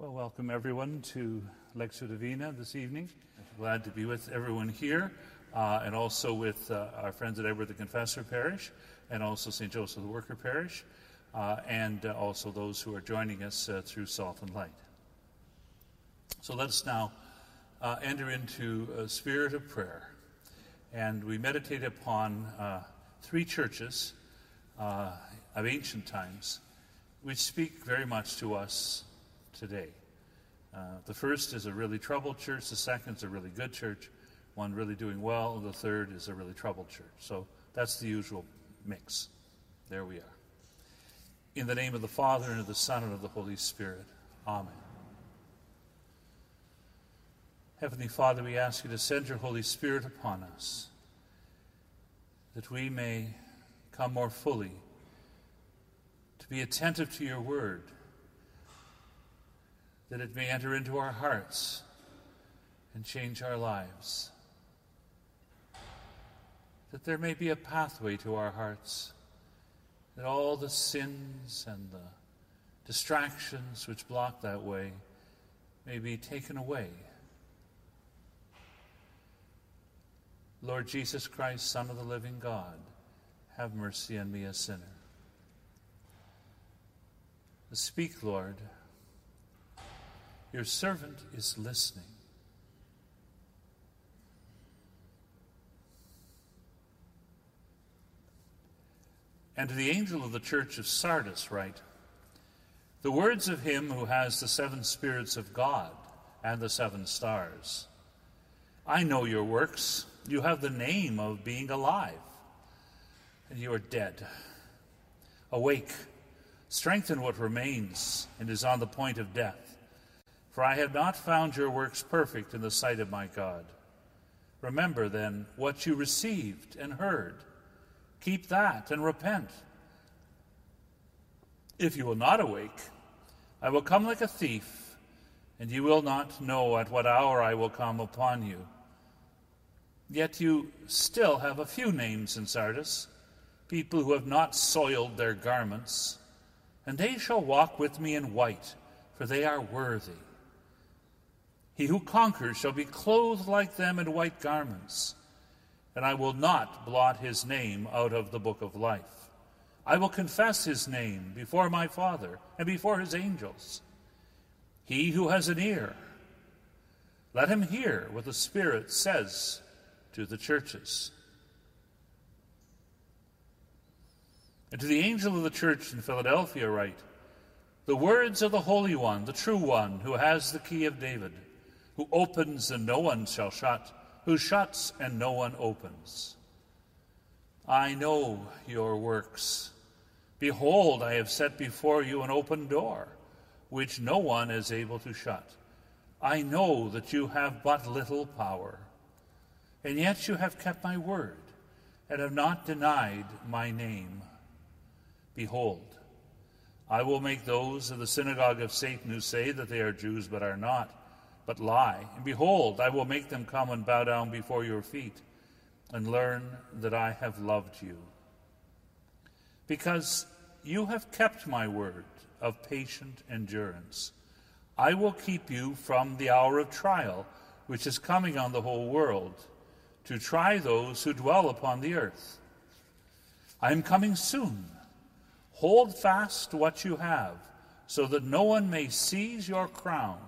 Well, welcome everyone to Lectio Divina this evening. Glad to be with everyone here uh, and also with uh, our friends at Edward the Confessor Parish and also St. Joseph the Worker Parish uh, and uh, also those who are joining us uh, through Salt and Light. So let us now uh, enter into a spirit of prayer. And we meditate upon three churches of ancient times which speak very much to us today. Uh, the first is a really troubled church, the second is a really good church, one really doing well, and the third is a really troubled church. So that's the usual mix. There we are. In the name of the Father, and of the Son, and of the Holy Spirit. Amen. Heavenly Father, we ask you to send your Holy Spirit upon us, that we may come more fully to be attentive to your word that it may enter into our hearts and change our lives. That there may be a pathway to our hearts, that all the sins and the distractions which block that way may be taken away. Lord Jesus Christ, Son of the living God, have mercy on me, a sinner. Speak, Lord. Your servant is listening. And to the angel of the church of Sardis, write The words of him who has the seven spirits of God and the seven stars. I know your works. You have the name of being alive, and you are dead. Awake, strengthen what remains and is on the point of death. For I have not found your works perfect in the sight of my God. Remember then what you received and heard. Keep that and repent. If you will not awake, I will come like a thief, and you will not know at what hour I will come upon you. Yet you still have a few names in Sardis, people who have not soiled their garments, and they shall walk with me in white, for they are worthy. He who conquers shall be clothed like them in white garments, and I will not blot his name out of the book of life. I will confess his name before my Father and before his angels. He who has an ear, let him hear what the Spirit says to the churches. And to the angel of the church in Philadelphia, write The words of the Holy One, the true One, who has the key of David who opens and no one shall shut, who shuts and no one opens. I know your works. Behold, I have set before you an open door, which no one is able to shut. I know that you have but little power, and yet you have kept my word, and have not denied my name. Behold, I will make those of the synagogue of Satan who say that they are Jews but are not but lie. And behold, I will make them come and bow down before your feet and learn that I have loved you. Because you have kept my word of patient endurance, I will keep you from the hour of trial which is coming on the whole world to try those who dwell upon the earth. I am coming soon. Hold fast what you have, so that no one may seize your crown.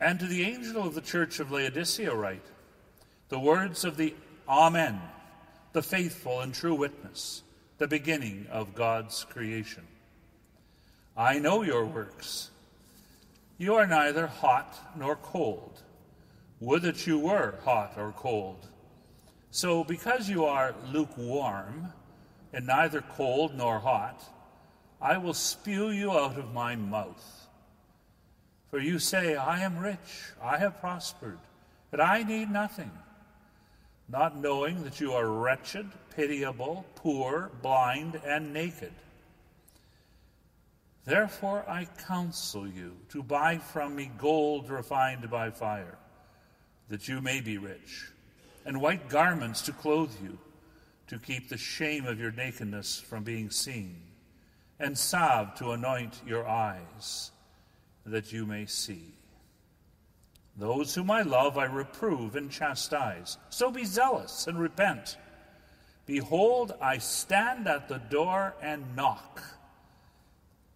And to the angel of the church of Laodicea write the words of the Amen, the faithful and true witness, the beginning of God's creation. I know your works. You are neither hot nor cold. Would that you were hot or cold. So, because you are lukewarm and neither cold nor hot, I will spew you out of my mouth. For you say, I am rich, I have prospered, but I need nothing, not knowing that you are wretched, pitiable, poor, blind, and naked. Therefore I counsel you to buy from me gold refined by fire, that you may be rich, and white garments to clothe you, to keep the shame of your nakedness from being seen, and salve to anoint your eyes that you may see. Those whom I love I reprove and chastise. So be zealous and repent. Behold, I stand at the door and knock.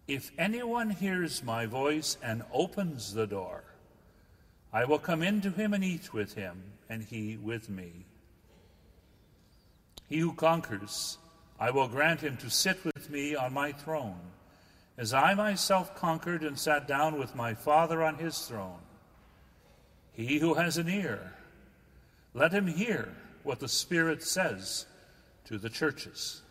If anyone hears my voice and opens the door, I will come in to him and eat with him, and he with me. He who conquers, I will grant him to sit with me on my throne as I myself conquered and sat down with my Father on his throne. He who has an ear, let him hear what the Spirit says to the churches.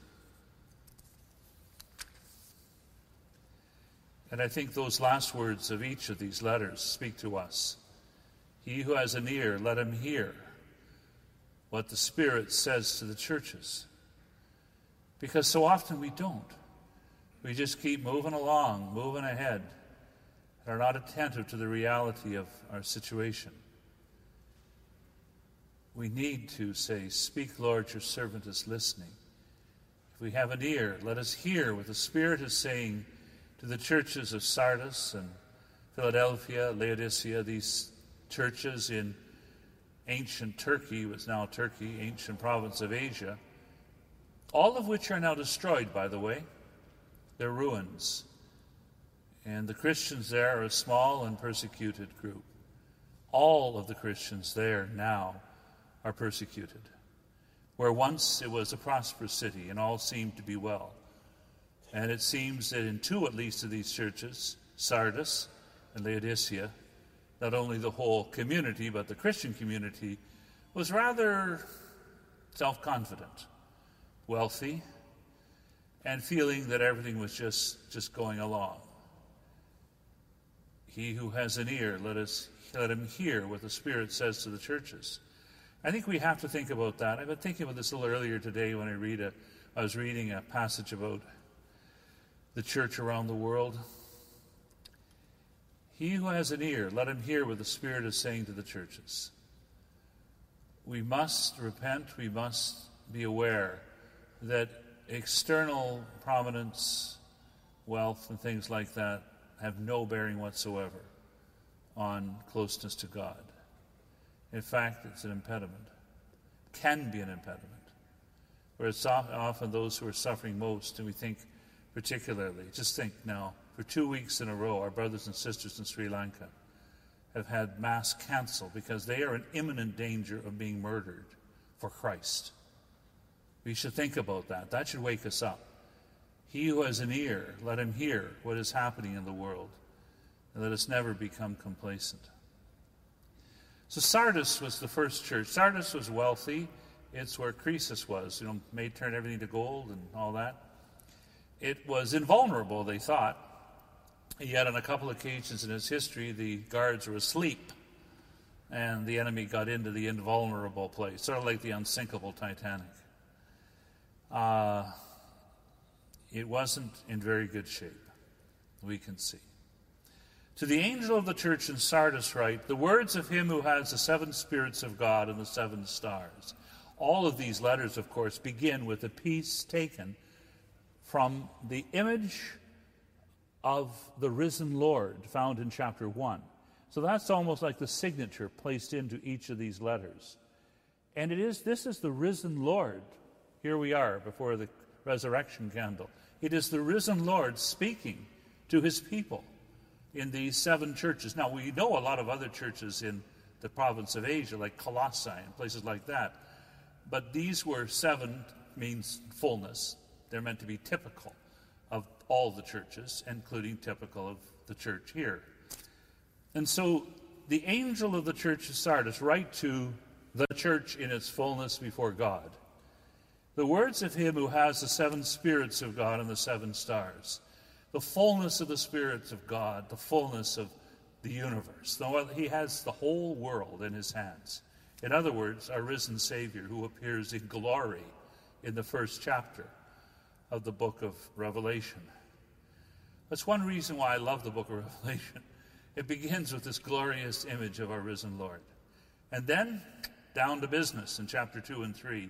And I think those last words of each of these letters speak to us. He who has an ear, let him hear what the Spirit says to the churches. Because so often we don't. We just keep moving along, moving ahead, and are not attentive to the reality of our situation. We need to say, Speak, Lord, your servant is listening. If we have an ear, let us hear what the Spirit is saying to the churches of Sardis and Philadelphia, Laodicea, these churches in ancient Turkey, was now Turkey, ancient province of Asia, all of which are now destroyed, by the way their ruins. And the Christians there are a small and persecuted group. All of the Christians there now are persecuted. Where once it was a prosperous city and all seemed to be well. And it seems that in two at least of these churches, Sardis and Laodicea, not only the whole community, but the Christian community, was rather self confident, wealthy, and feeling that everything was just, just going along. He who has an ear, let us let him hear what the Spirit says to the churches. I think we have to think about that. I've been thinking about this a little earlier today when I read a, I was reading a passage about the church around the world. He who has an ear, let him hear what the Spirit is saying to the churches. We must repent, we must be aware that external prominence, wealth, and things like that have no bearing whatsoever on closeness to God. In fact, it's an impediment, can be an impediment. Where it's often those who are suffering most, and we think particularly, just think now, for two weeks in a row, our brothers and sisters in Sri Lanka have had Mass canceled because they are in imminent danger of being murdered for Christ. We should think about that. That should wake us up. He who has an ear, let him hear what is happening in the world, and let us never become complacent. So Sardis was the first church. Sardis was wealthy. It's where Croesus was, you know, made turn everything to gold and all that. It was invulnerable, they thought. Yet on a couple of occasions in its history, the guards were asleep, and the enemy got into the invulnerable place, sort of like the unsinkable Titanic uh, it wasn't in very good shape, we can see. To the angel of the church in Sardis, write the words of him who has the seven spirits of God and the seven stars. All of these letters, of course, begin with a piece taken from the image of the risen Lord found in chapter 1. So that's almost like the signature placed into each of these letters. And it is this is the risen Lord here we are before the resurrection candle. It is the risen Lord speaking to his people in these seven churches. Now, we know a lot of other churches in the province of Asia, like Colossae and places like that. But these were seven, means fullness. They're meant to be typical of all the churches, including typical of the church here. And so the angel of the church of Sardis write to the church in its fullness before God. The words of him who has the seven spirits of God and the seven stars. The fullness of the spirits of God, the fullness of the universe. He has the whole world in his hands. In other words, our risen Savior who appears in glory in the first chapter of the book of Revelation. That's one reason why I love the book of Revelation. It begins with this glorious image of our risen Lord. And then down to business in chapter 2 and 3,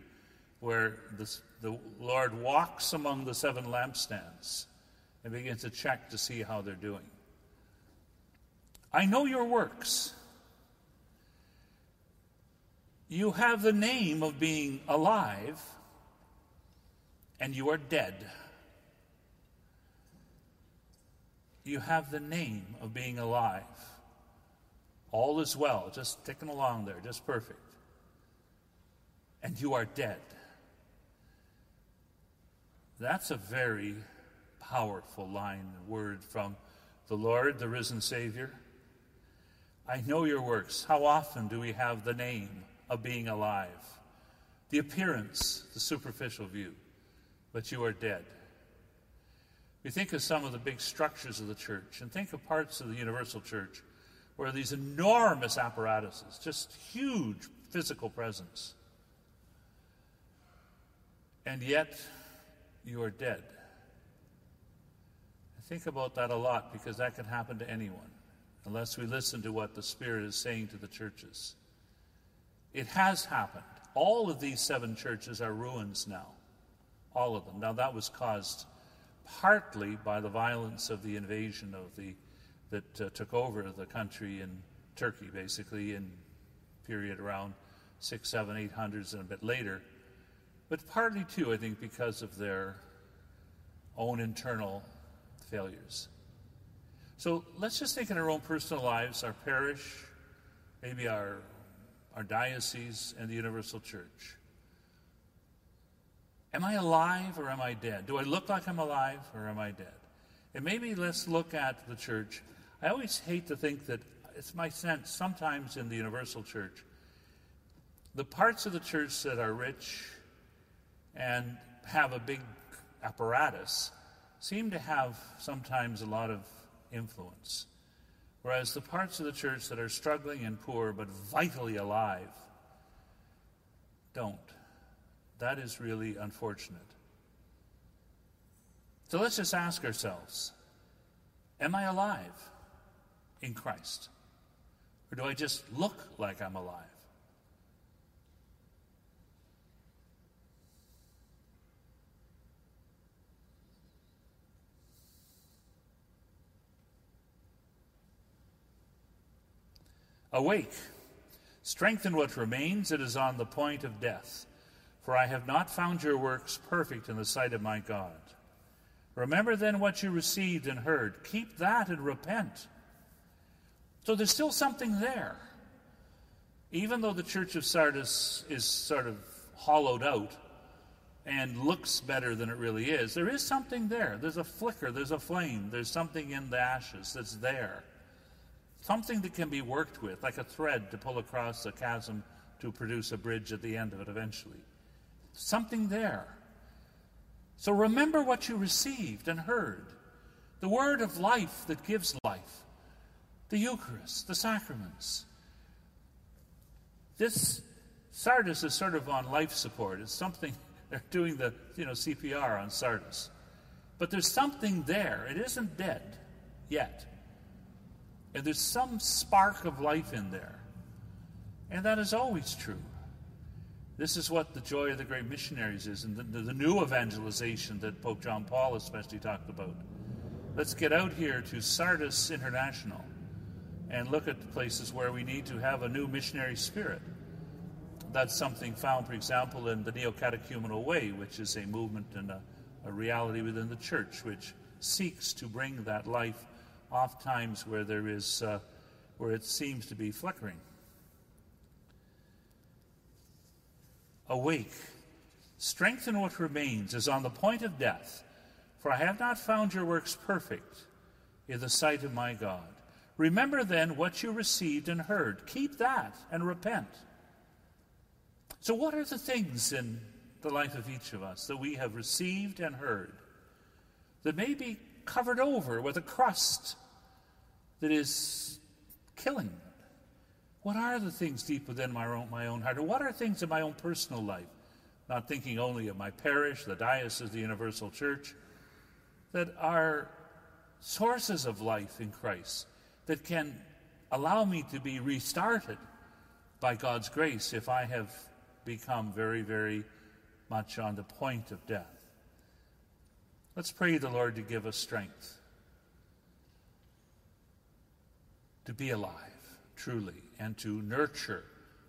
where the, the Lord walks among the seven lampstands and begins to check to see how they're doing. I know your works. You have the name of being alive, and you are dead. You have the name of being alive. All is well, just ticking along there, just perfect. And you are dead. That's a very powerful line, word from the Lord, the risen Savior. I know your works. How often do we have the name of being alive? The appearance, the superficial view, but you are dead. We think of some of the big structures of the church and think of parts of the universal church where these enormous apparatuses, just huge physical presence. And yet, you are dead. I think about that a lot because that can happen to anyone unless we listen to what the Spirit is saying to the churches. It has happened. All of these seven churches are ruins now. All of them. Now, that was caused partly by the violence of the invasion of the that uh, took over the country in Turkey, basically in period around six, seven, eight hundreds and a bit later, but partly too, I think, because of their own internal failures. So let's just think in our own personal lives, our parish, maybe our, our diocese, and the Universal Church. Am I alive or am I dead? Do I look like I'm alive or am I dead? And maybe let's look at the church. I always hate to think that it's my sense sometimes in the Universal Church, the parts of the church that are rich and have a big apparatus seem to have sometimes a lot of influence. Whereas the parts of the church that are struggling and poor but vitally alive don't. That is really unfortunate. So let's just ask ourselves Am I alive in Christ? Or do I just look like I'm alive? Awake, strengthen what remains, it is on the point of death. For I have not found your works perfect in the sight of my God. Remember then what you received and heard. Keep that and repent. So there's still something there. Even though the church of Sardis is sort of hollowed out and looks better than it really is, there is something there. There's a flicker, there's a flame, there's something in the ashes that's there. Something that can be worked with, like a thread to pull across a chasm to produce a bridge at the end of it eventually. Something there. So remember what you received and heard the word of life that gives life, the Eucharist, the sacraments. This Sardis is sort of on life support. It's something they're doing the you know CPR on Sardis. But there's something there. It isn't dead yet. And there's some spark of life in there. And that is always true. This is what the joy of the great missionaries is, and the, the, the, new evangelization that Pope John Paul especially talked about. Let's get out here to Sardis International and look at places where we need to have a new missionary spirit. That's something found, for example, in the Neo Catechumenal Way, which is a movement and a, a reality within the church which seeks to bring that life oft times where there is uh, where it seems to be flickering. Awake, strengthen what remains, is on the point of death, for I have not found your works perfect in the sight of my God. Remember then what you received and heard. Keep that and repent. So, what are the things in the life of each of us that we have received and heard that may be covered over with a crust that is killing? What are the things deep within my own, my own heart? Or what are things in my own personal life? Not thinking only of my parish, the diocese, the universal church, that are sources of life in Christ, that can allow me to be restarted by God's grace if I have become very, very much on the point of death. Let's pray the Lord to give us strength to be alive, truly, and to nurture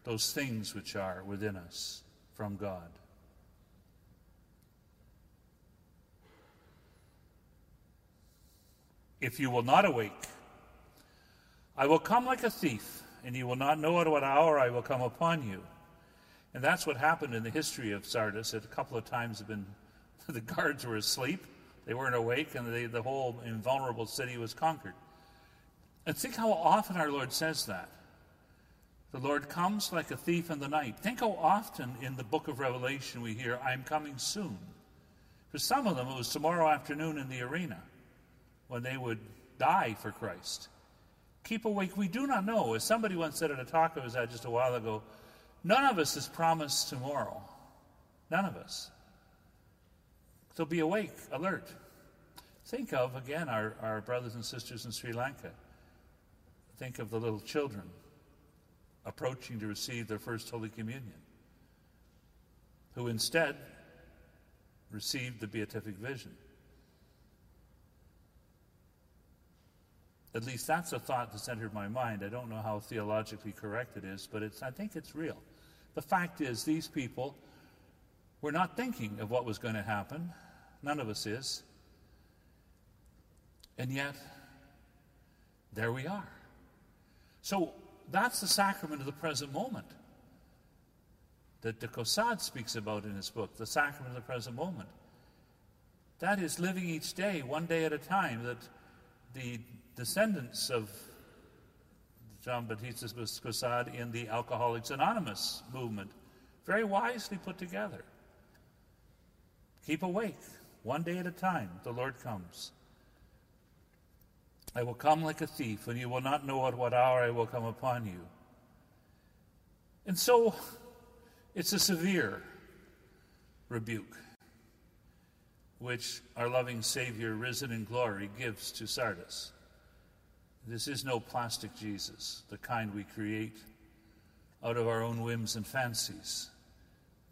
those things which are within us from God. If you will not awake, I will come like a thief, and you will not know at what hour I will come upon you. And that's what happened in the history of Sardis. It a couple of times have been the guards were asleep, they weren't awake, and they, the whole invulnerable city was conquered. And think how often our Lord says that. The Lord comes like a thief in the night. Think how often in the book of Revelation we hear, I'm coming soon. For some of them, it was tomorrow afternoon in the arena when they would die for Christ. Keep awake. We do not know. As somebody once said at a talk I was at just a while ago, none of us is promised tomorrow. None of us. So be awake, alert. Think of, again, our, our brothers and sisters in Sri Lanka. Think of the little children approaching to receive their first Holy Communion, who instead received the beatific vision. At least that's a thought that's entered my mind. I don't know how theologically correct it is, but it's, I think it's real. The fact is, these people were not thinking of what was going to happen. None of us is. And yet, there we are. So that's the sacrament of the present moment that de Caussade speaks about in his book, the sacrament of the present moment. That is living each day, one day at a time, that the descendants of John Baptiste Caussade in the Alcoholics Anonymous movement very wisely put together. Keep awake, one day at a time, the Lord comes. I will come like a thief, and you will not know at what hour I will come upon you. And so, it's a severe rebuke which our loving Savior, risen in glory, gives to Sardis. This is no plastic Jesus, the kind we create out of our own whims and fancies,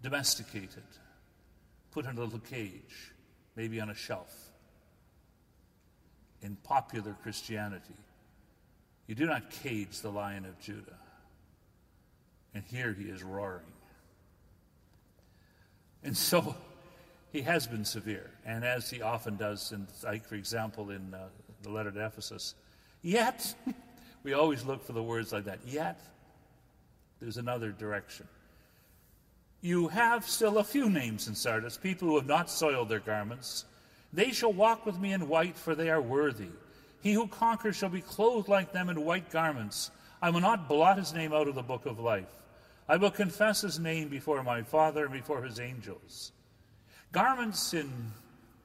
domesticated, put in a little cage, maybe on a shelf in popular Christianity. You do not cage the lion of Judah. And here he is roaring. And so he has been severe. And as he often does, in, like, for example, in uh, the letter to Ephesus, yet, we always look for the words like that, yet, there's another direction. You have still a few names in Sardis, people who have not soiled their garments they shall walk with me in white, for they are worthy. He who conquers shall be clothed like them in white garments. I will not blot his name out of the book of life. I will confess his name before my Father and before his angels. Garments in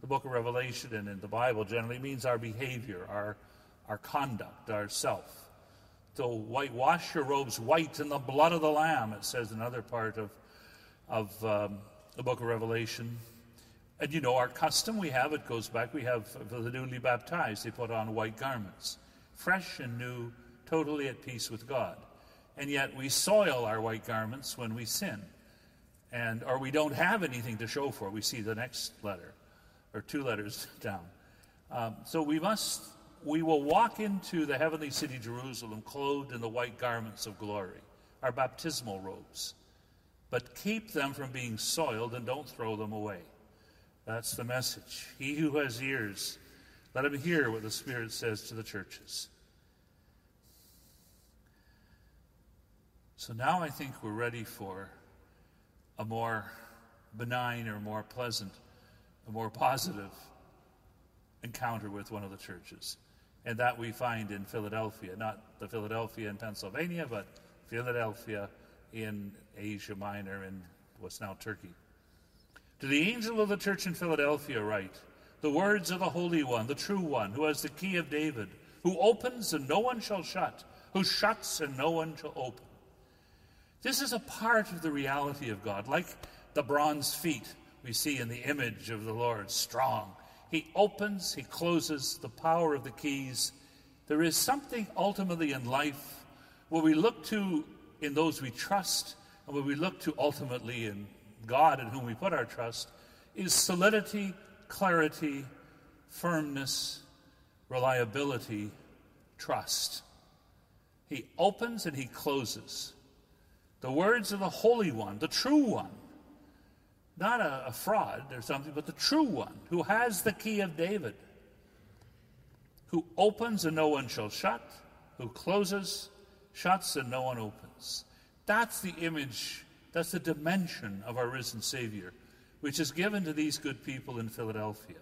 the book of Revelation and in the Bible generally means our behavior, our, our conduct, our self. So white, wash your robes white in the blood of the Lamb, it says in another part of, of um, the book of Revelation. And you know, our custom we have, it goes back, we have for the newly baptized, they put on white garments, fresh and new, totally at peace with God. And yet we soil our white garments when we sin. And, or we don't have anything to show for. We see the next letter, or two letters down. Um, so we must, we will walk into the heavenly city Jerusalem clothed in the white garments of glory, our baptismal robes. But keep them from being soiled and don't throw them away. That's the message. He who has ears, let him hear what the Spirit says to the churches. So now I think we're ready for a more benign or more pleasant, a more positive encounter with one of the churches. And that we find in Philadelphia, not the Philadelphia in Pennsylvania, but Philadelphia in Asia Minor and what's now Turkey. To the angel of the church in Philadelphia, write the words of the Holy One, the true One, who has the key of David, who opens and no one shall shut, who shuts and no one shall open. This is a part of the reality of God, like the bronze feet we see in the image of the Lord, strong. He opens, he closes, the power of the keys. There is something ultimately in life where we look to in those we trust, and where we look to ultimately in God in whom we put our trust, is solidity, clarity, firmness, reliability, trust. He opens and he closes. The words of the Holy One, the true one, not a, a, fraud or something, but the true one, who has the key of David, who opens and no one shall shut, who closes, shuts and no one opens. That's the image, that's the dimension of our risen Savior, which is given to these good people in Philadelphia.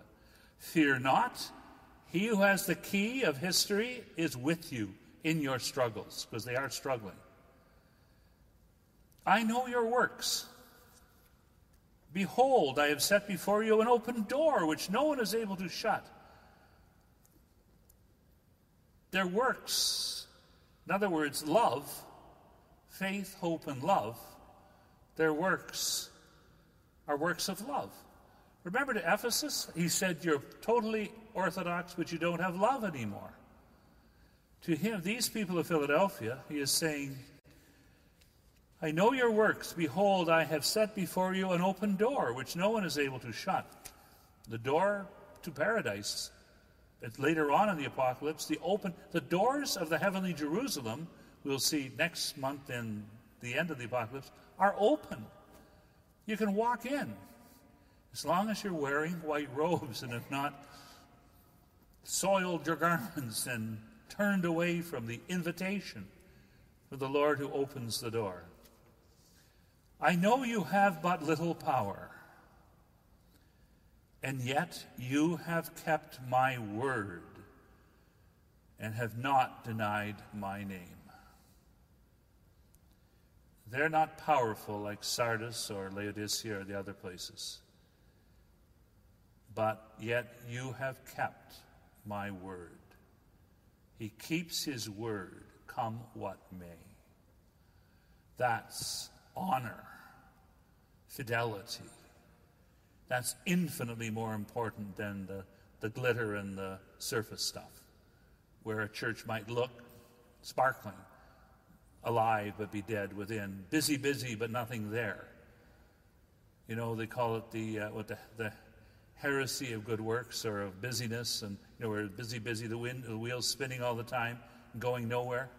Fear not, he who has the key of history is with you in your struggles, because they are struggling. I know your works. Behold, I have set before you an open door which no one is able to shut. Their works, in other words, love, faith, hope, and love, their works are works of love. Remember to Ephesus, he said, You're totally orthodox, but you don't have love anymore. To him, these people of Philadelphia, he is saying, I know your works. Behold, I have set before you an open door, which no one is able to shut. The door to paradise. But later on in the apocalypse, the open the doors of the heavenly Jerusalem, we'll see next month in the end of the apocalypse, are open. You can walk in. As long as you're wearing white robes and have not soiled your garments and turned away from the invitation of the Lord who opens the door. I know you have but little power, and yet you have kept my word and have not denied my name. They're not powerful like Sardis or Laodicea or the other places, but yet you have kept my word. He keeps his word, come what may. That's honor, fidelity. That's infinitely more important than the, the glitter and the surface stuff, where a church might look sparkling, alive but be dead within, busy, busy but nothing there. You know, they call it the uh, what the, the heresy of good works or of busyness, and you know, we're busy, busy, the wind, the wheels spinning all the time, going nowhere.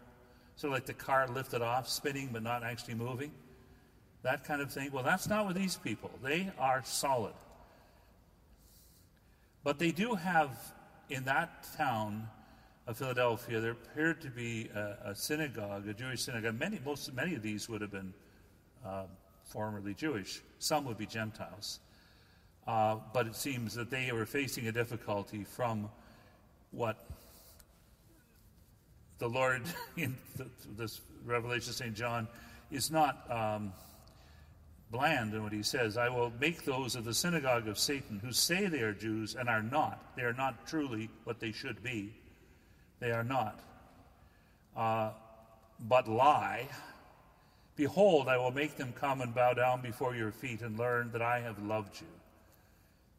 Sort of like the car lifted off, spinning but not actually moving that kind of thing. Well, that's not with these people. They are solid. But they do have, in that town of Philadelphia, there appeared to be a, a synagogue, a Jewish synagogue. Many, most, many of these would have been uh, formerly Jewish. Some would be Gentiles. Uh, but it seems that they were facing a difficulty from what the Lord, in this Revelation St. John, is not. Um, bland in what he says. I will make those of the synagogue of Satan who say they are Jews and are not. They are not truly what they should be. They are not. Uh, but lie. Behold, I will make them come and bow down before your feet and learn that I have loved you.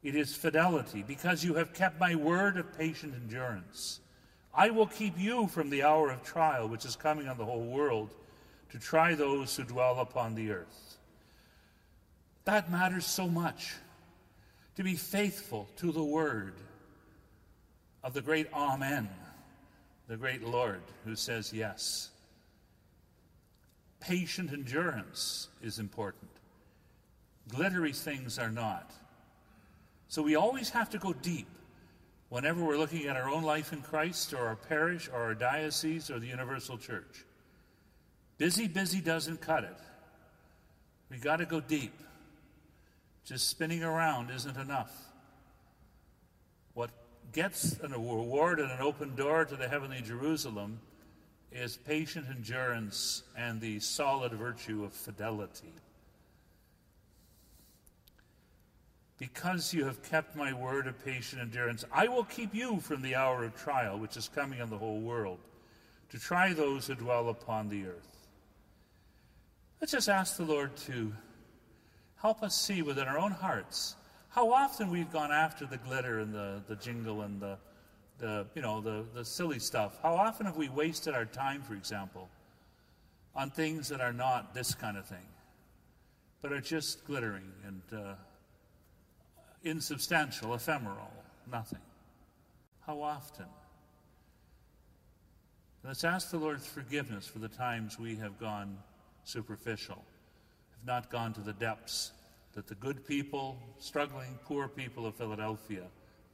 It is fidelity, because you have kept my word of patient endurance. I will keep you from the hour of trial which is coming on the whole world to try those who dwell upon the earth. That matters so much. To be faithful to the word of the great Amen, the great Lord who says yes. Patient endurance is important. Glittery things are not. So we always have to go deep whenever we're looking at our own life in Christ or our parish or our diocese or the universal church. Busy, busy doesn't cut it. We got to go deep. Just spinning around isn't enough. Gets an award and an open door to the heavenly Jerusalem is patient endurance and the solid virtue of fidelity. Because you have kept my word of patient endurance, I will keep you from the hour of trial which is coming on the whole world to try those who dwell upon the earth. Let's just ask the Lord to help us see within our own hearts how often we've gone after the glitter and the, the jingle and the, the you know the, the silly stuff. How often have we wasted our time, for example, on things that are not this kind of thing, but are just glittering and uh, insubstantial, ephemeral, nothing. How often? Let's ask the Lord's forgiveness for the times we have gone superficial, have not gone to the depths that the good people, struggling, poor people of Philadelphia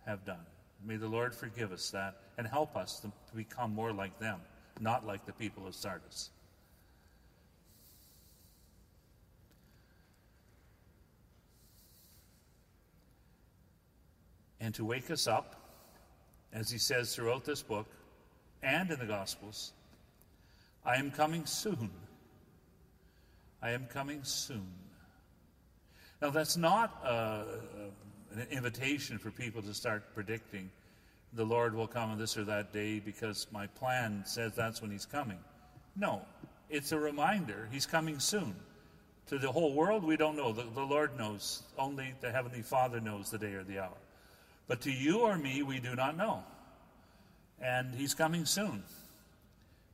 have done. May the Lord forgive us that and help us to become more like them, not like the people of Sardis. and to wake us up, as he says throughout this book and in the Gospels I am coming soon. I am coming soon. Now, that's not uh, an invitation for people to start predicting the Lord will come on this or that day because my plan says that's when he's coming. No, it's a reminder he's coming soon. To the whole world, we don't know. The, the Lord knows. Only the Heavenly Father knows the day or the hour. But to you or me, we do not know. And he's coming soon.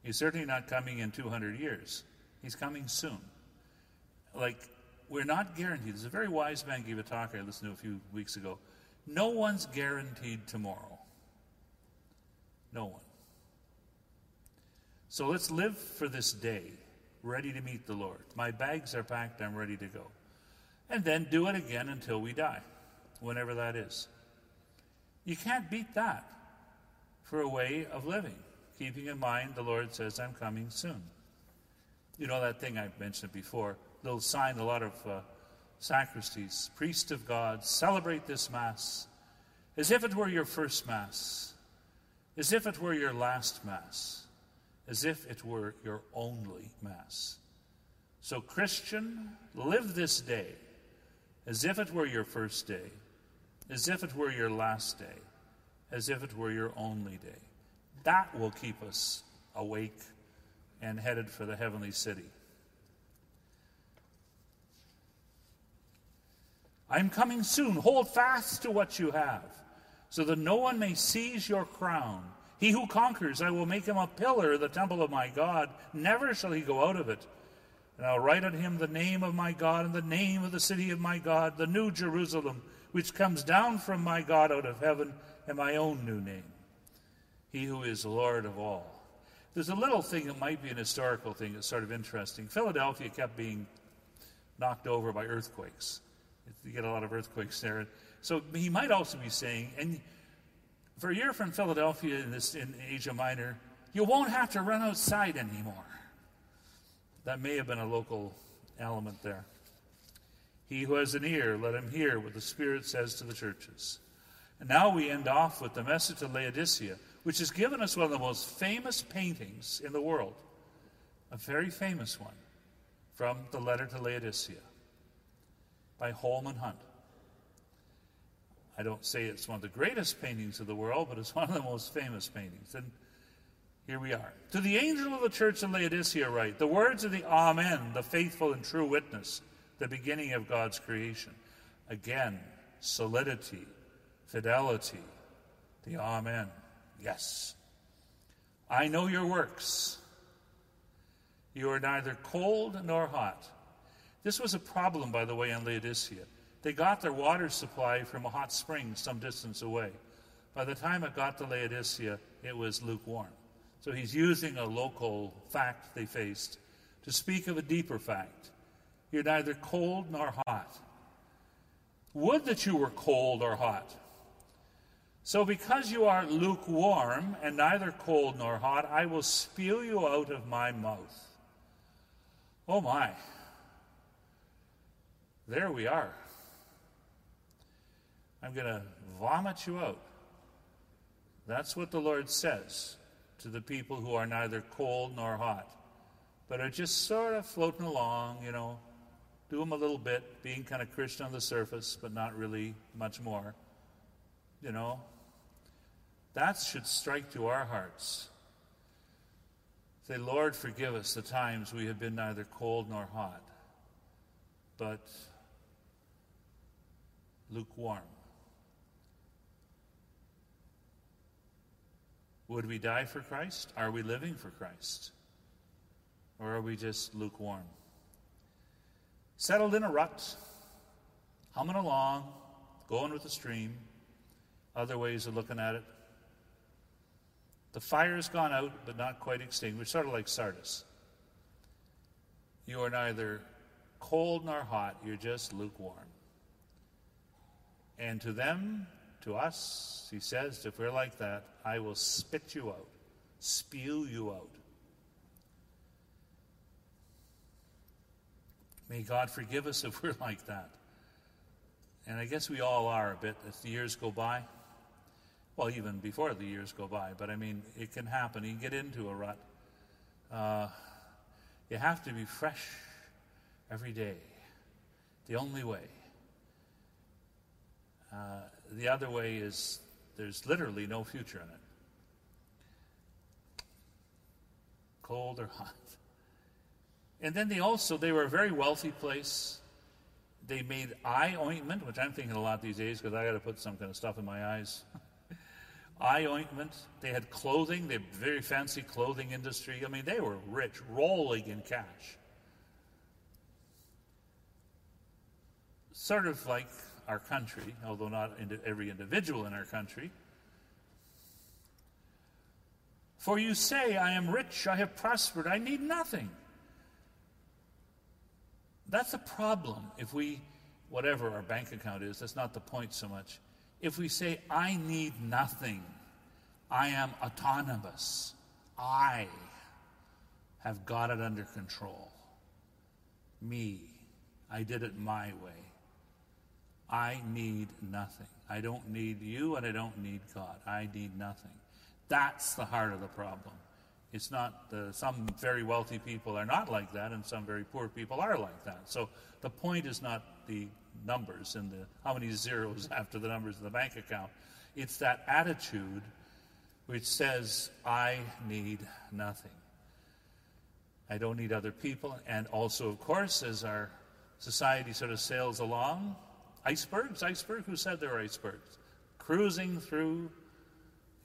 He's certainly not coming in 200 years. He's coming soon. Like, we're not guaranteed. There's a very wise man gave a talk I listened to a few weeks ago. No one's guaranteed tomorrow. No one. So let's live for this day, ready to meet the Lord. My bags are packed, I'm ready to go. And then do it again until we die, whenever that is. You can't beat that for a way of living, keeping in mind the Lord says, I'm coming soon. You know that thing I mentioned before, little sign a lot of uh, sacristies, priest of God, celebrate this Mass as if it were your first Mass, as if it were your last Mass, as if it were your only Mass. So, Christian, live this day as if it were your first day as if it were your last day, as if it were your only day. That will keep us awake and headed for the heavenly city. I'm coming soon. Hold fast to what you have, so that no one may seize your crown. He who conquers, I will make him a pillar of the temple of my God. Never shall he go out of it. And I'll write on him the name of my God and the name of the city of my God, the new Jerusalem which comes down from my God out of heaven, and my own new name, He who is Lord of all. There's a little thing that might be an historical thing that's sort of interesting. Philadelphia kept being knocked over by earthquakes. You get a lot of earthquakes there. So he might also be saying, and for a year from Philadelphia in this in Asia Minor, you won't have to run outside anymore. That may have been a local element there. He who has an ear, let him hear what the Spirit says to the churches. And now we end off with the message to Laodicea, which has given us one of the most famous paintings in the world, a very famous one from the letter to Laodicea by Holman Hunt. I don't say it's one of the greatest paintings of the world, but it's one of the most famous paintings. And here we are. To the angel of the church in Laodicea, write the words of the Amen, the faithful and true witness the beginning of God's creation. Again, solidity, fidelity, the Amen. Yes. I know your works. You are neither cold nor hot. This was a problem, by the way, in Laodicea. They got their water supply from a hot spring some distance away. By the time it got to Laodicea, it was lukewarm. So he's using a local fact they faced to speak of a deeper fact. You're neither cold nor hot. Would that you were cold or hot. So, because you are lukewarm and neither cold nor hot, I will spew you out of my mouth. Oh my. There we are. I'm going to vomit you out. That's what the Lord says to the people who are neither cold nor hot, but are just sort of floating along, you know, do them a little bit, being kind of Christian on the surface, but not really much more. You know? That should strike to our hearts. Say, Lord, forgive us the times we have been neither cold nor hot, but lukewarm. Would we die for Christ? Are we living for Christ? Or are we just lukewarm? Settled in a rut, humming along, going with the stream, other ways of looking at it. The fire's gone out, but not quite extinguished, sort of like Sardis. You are neither cold nor hot, you're just lukewarm. And to them, to us, he says, if we're like that, I will spit you out, spew you out. May God forgive us if we're like that. And I guess we all are a bit as the years go by. Well, even before the years go by, but I mean, it can happen. You get into a rut. Uh, you have to be fresh every day. The only way. Uh, the other way is there's literally no future in it. Cold or hot. And then they also, they were a very wealthy place. They made eye ointment, which I'm thinking a lot these days because I got to put some kind of stuff in my eyes. eye ointment. They had clothing. They had very fancy clothing industry. I mean, they were rich, rolling in cash. Sort of like our country, although not every individual in our country. For you say, I am rich, I have prospered, I need nothing. That's a problem if we, whatever our bank account is, that's not the point so much. If we say, I need nothing, I am autonomous, I have got it under control. Me, I did it my way. I need nothing. I don't need you and I don't need God. I need nothing. That's the heart of the problem. It's not the, some very wealthy people are not like that, and some very poor people are like that. So the point is not the numbers and the how many zeros after the numbers in the bank account. It's that attitude which says, I need nothing. I don't need other people. And also, of course, as our society sort of sails along, Icebergs? Iceberg? Who said there were icebergs? Cruising through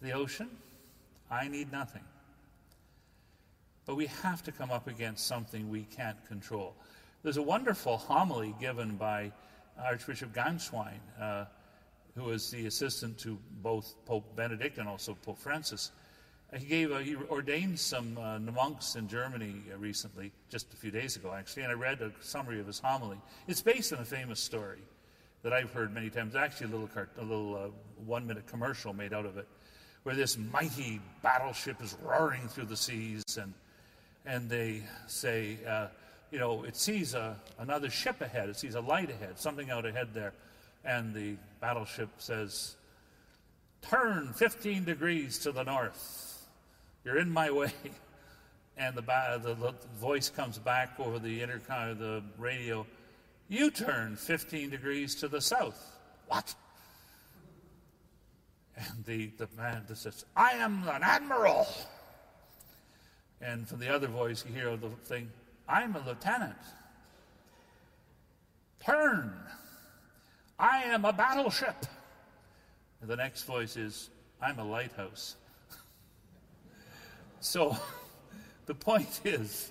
the ocean? I need nothing. But we have to come up against something we can't control. There's a wonderful homily given by Archbishop Ganswein, uh, who was the assistant to both Pope Benedict and also Pope Francis. He gave a, he ordained some uh, monks in Germany uh, recently, just a few days ago actually, and I read a summary of his homily. It's based on a famous story that I've heard many times. Actually, a little, cart, a little uh, one minute commercial made out of it, where this mighty battleship is roaring through the seas, and, and they say, uh, you know, it sees a, another ship ahead, it sees a light ahead, something out ahead there. And the battleship says, Turn 15 degrees to the north. You're in my way. And the, the, the voice comes back over the intercom, the radio you turn 15 degrees to the south. What? And the, the man says, I am an admiral. And from the other voice, you hear the thing, I'm a lieutenant. Turn. I am a battleship. And the next voice is, I'm a lighthouse. so the point is,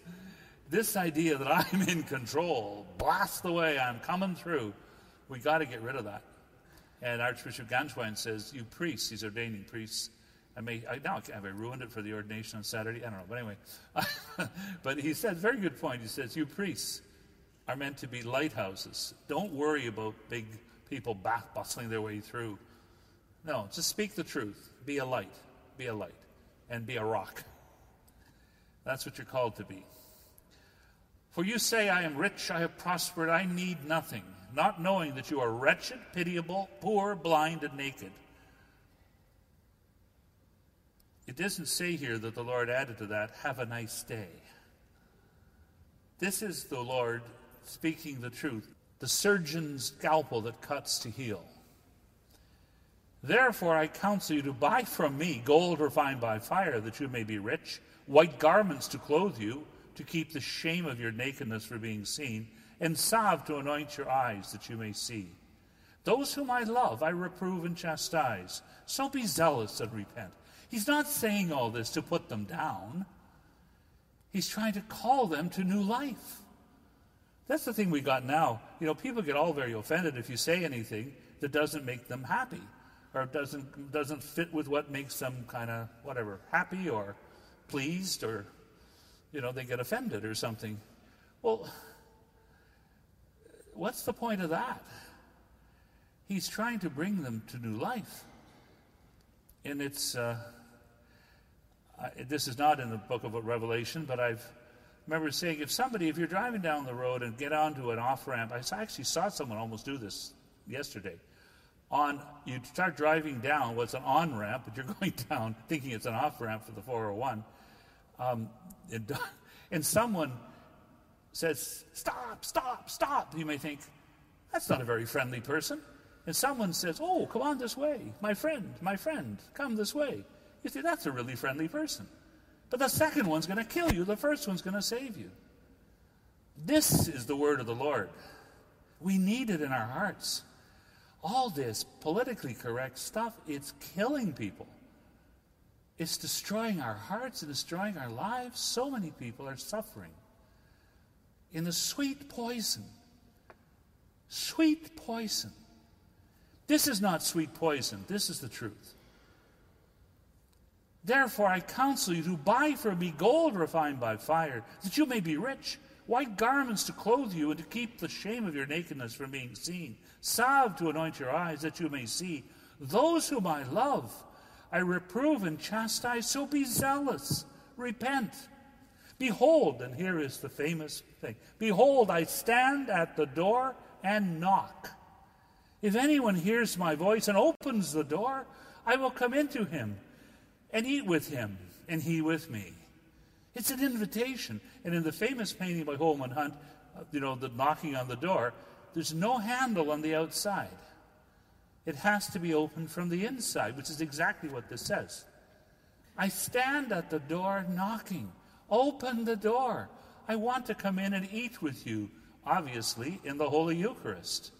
this idea that I'm in control, blast the way, I'm coming through, we got to get rid of that. And Archbishop Ganswein says, You priests, he's ordaining priests. I may, I, now have I ruined it for the ordination on Saturday? I don't know, but anyway. but he said, very good point. He says, You priests are meant to be lighthouses. Don't worry about big people back bustling their way through. No, just speak the truth. Be a light. Be a light. And be a rock. That's what you're called to be. For you say, I am rich, I have prospered, I need nothing, not knowing that you are wretched, pitiable, poor, blind, and naked. It doesn't say here that the Lord added to that, have a nice day. This is the Lord speaking the truth, the surgeon's scalpel that cuts to heal. Therefore, I counsel you to buy from me gold refined by fire, that you may be rich, white garments to clothe you, to keep the shame of your nakedness from being seen, and salve to anoint your eyes, that you may see. Those whom I love, I reprove and chastise. So be zealous and repent. He's not saying all this to put them down. He's trying to call them to new life. That's the thing we got now. You know, people get all very offended if you say anything that doesn't make them happy or doesn't, doesn't fit with what makes them kind of, whatever, happy or pleased or, you know, they get offended or something. Well, what's the point of that? He's trying to bring them to new life. And it's, uh, I, this is not in the book of Revelation, but I've remember saying if somebody, if you're driving down the road and get onto an off ramp, I actually saw someone almost do this yesterday on you start driving down what's an on ramp, but you're going down thinking it's an off ramp for the 401, um, and, and someone says, "Stop! Stop! Stop!" You may think that's not a very friendly person. And someone says, "Oh, come on this way, my friend, my friend, come this way." You see, that's a really friendly person. But the second one's going to kill you. The first one's going to save you. This is the word of the Lord. We need it in our hearts all this politically correct stuff, it's killing people. It's destroying our hearts and destroying our lives. So many people are suffering. In the sweet poison. Sweet poison. This is not sweet poison. This is the truth. Therefore, I counsel you to buy for me gold refined by fire, that you may be rich, white garments to clothe you, and to keep the shame of your nakedness from being seen, salve to anoint your eyes, that you may see. Those whom I love, I reprove and chastise, so be zealous, repent. Behold, and here is the famous thing Behold, I stand at the door and knock. If anyone hears my voice and opens the door, I will come into him and eat with him, and he with me. It's an invitation. And in the famous painting by Holman Hunt, uh, you know, the knocking on the door, there's no handle on the outside. It has to be opened from the inside, which is exactly what this says. I stand at the door knocking. Open the door. I want to come in and eat with you, obviously, in the Holy Eucharist.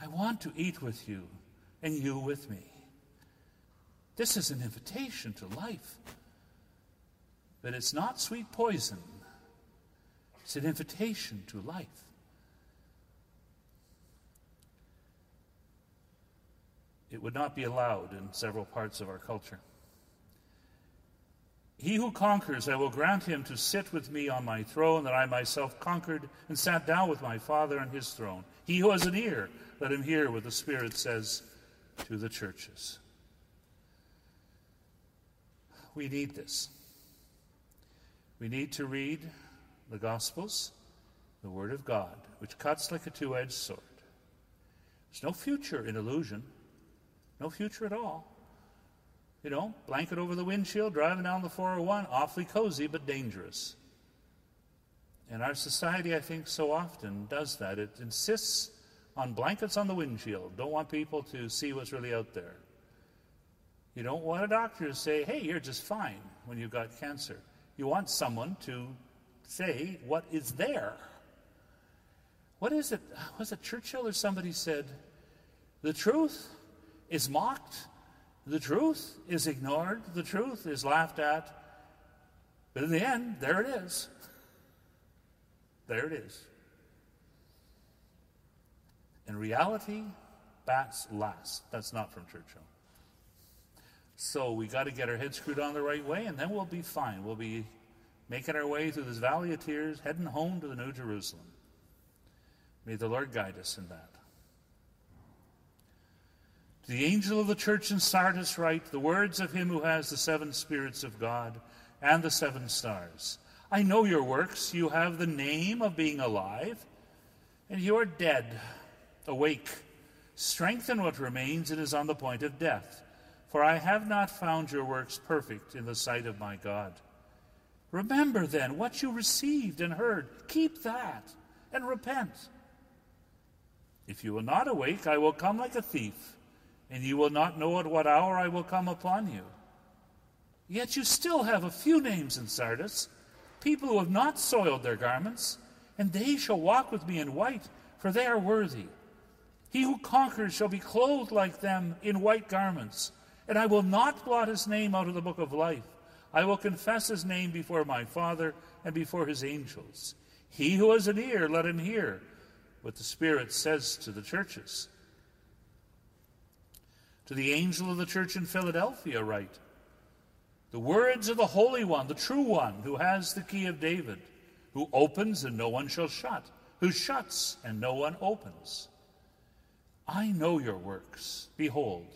I want to eat with you and you with me. This is an invitation to life. But it's not sweet poison, it's an invitation to life. It would not be allowed in several parts of our culture. He who conquers, I will grant him to sit with me on my throne, that I myself conquered and sat down with my Father on his throne. He who has an ear, let him hear what the Spirit says to the churches. We need this. We need to read the Gospels, the Word of God, which cuts like a two edged sword. There's no future in illusion, no future at all. You know, blanket over the windshield, driving down the 401, awfully cozy but dangerous. And our society, I think, so often does that. It insists on blankets on the windshield. Don't want people to see what's really out there. You don't want a doctor to say, hey, you're just fine when you've got cancer. You want someone to say what is there. What is it? Was it Churchill or somebody said, the truth is mocked, the truth is ignored, the truth is laughed at, but in the end, there it is. There it is. In reality, bats last. That's not from Churchill. So we got to get our heads screwed on the right way, and then we'll be fine. We'll be making our way through this valley of tears, heading home to the New Jerusalem. May the Lord guide us in that. The angel of the church in Sardis write the words of him who has the seven spirits of God and the seven stars. I know your works. You have the name of being alive, and you are dead. Awake. Strengthen what remains and is on the point of death. For I have not found your works perfect in the sight of my God. Remember then what you received and heard. Keep that and repent. If you will not awake, I will come like a thief, and you will not know at what hour I will come upon you. Yet you still have a few names in Sardis, people who have not soiled their garments, and they shall walk with me in white, for they are worthy. He who conquers shall be clothed like them in white garments, and I will not blot his name out of the book of life. I will confess his name before my Father and before his angels. He who has an ear, let him hear what the Spirit says to the churches. To the angel of the church in Philadelphia, write The words of the Holy One, the true One, who has the key of David, who opens and no one shall shut, who shuts and no one opens. I know your works. Behold,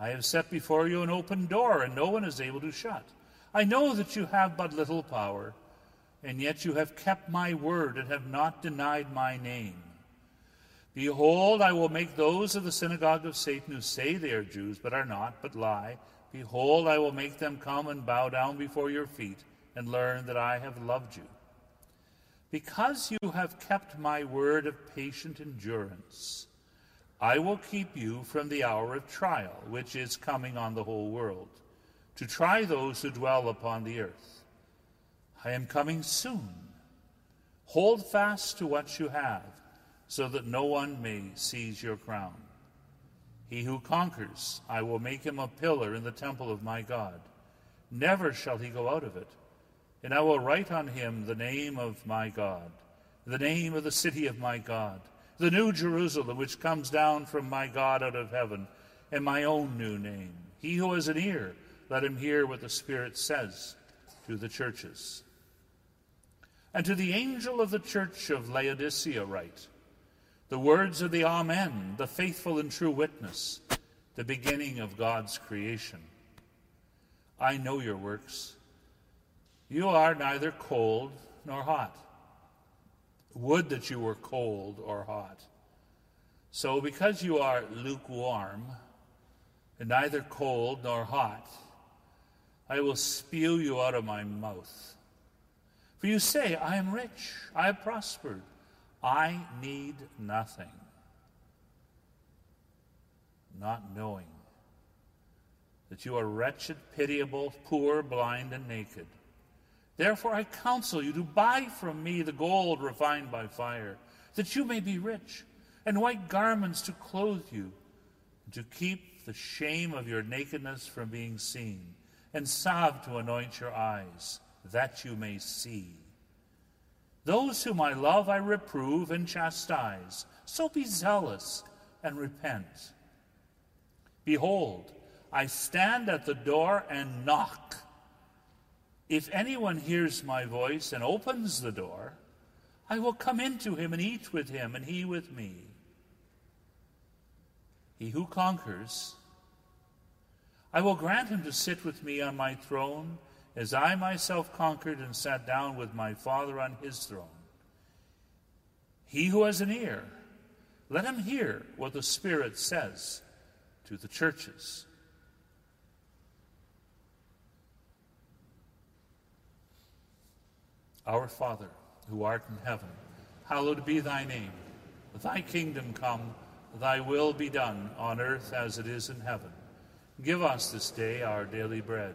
I have set before you an open door, and no one is able to shut. I know that you have but little power, and yet you have kept my word and have not denied my name. Behold, I will make those of the synagogue of Satan who say they are Jews, but are not, but lie. Behold, I will make them come and bow down before your feet and learn that I have loved you. Because you have kept my word of patient endurance, I will keep you from the hour of trial, which is coming on the whole world, to try those who dwell upon the earth. I am coming soon. Hold fast to what you have so that no one may seize your crown. He who conquers, I will make him a pillar in the temple of my God. Never shall he go out of it. And I will write on him the name of my God, the name of the city of my God, the new Jerusalem which comes down from my God out of heaven, and my own new name. He who has an ear, let him hear what the Spirit says to the churches. And to the angel of the church of Laodicea write, the words of the Amen, the faithful and true witness, the beginning of God's creation. I know your works. You are neither cold nor hot. Would that you were cold or hot. So, because you are lukewarm, and neither cold nor hot, I will spew you out of my mouth. For you say, I am rich, I have prospered. I need nothing. Not knowing that you are wretched, pitiable, poor, blind, and naked. Therefore, I counsel you to buy from me the gold refined by fire, that you may be rich, and white garments to clothe you, and to keep the shame of your nakedness from being seen, and salve to anoint your eyes, that you may see. Those whom I love I reprove and chastise. So be zealous and repent. Behold, I stand at the door and knock. If anyone hears my voice and opens the door, I will come into him and eat with him, and he with me. He who conquers, I will grant him to sit with me on my throne as I myself conquered and sat down with my Father on his throne. He who has an ear, let him hear what the Spirit says to the churches. Our Father, who art in heaven, hallowed be thy name. Thy kingdom come, thy will be done on earth as it is in heaven. Give us this day our daily bread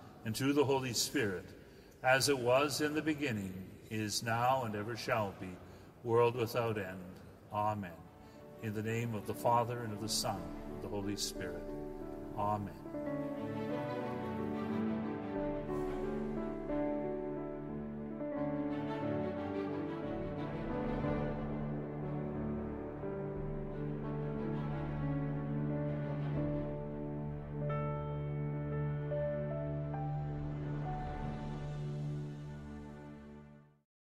and to the Holy Spirit, as it was in the beginning, is now, and ever shall be, world without end. Amen. In the name of the Father, and of the Son, and of the Holy Spirit. Amen.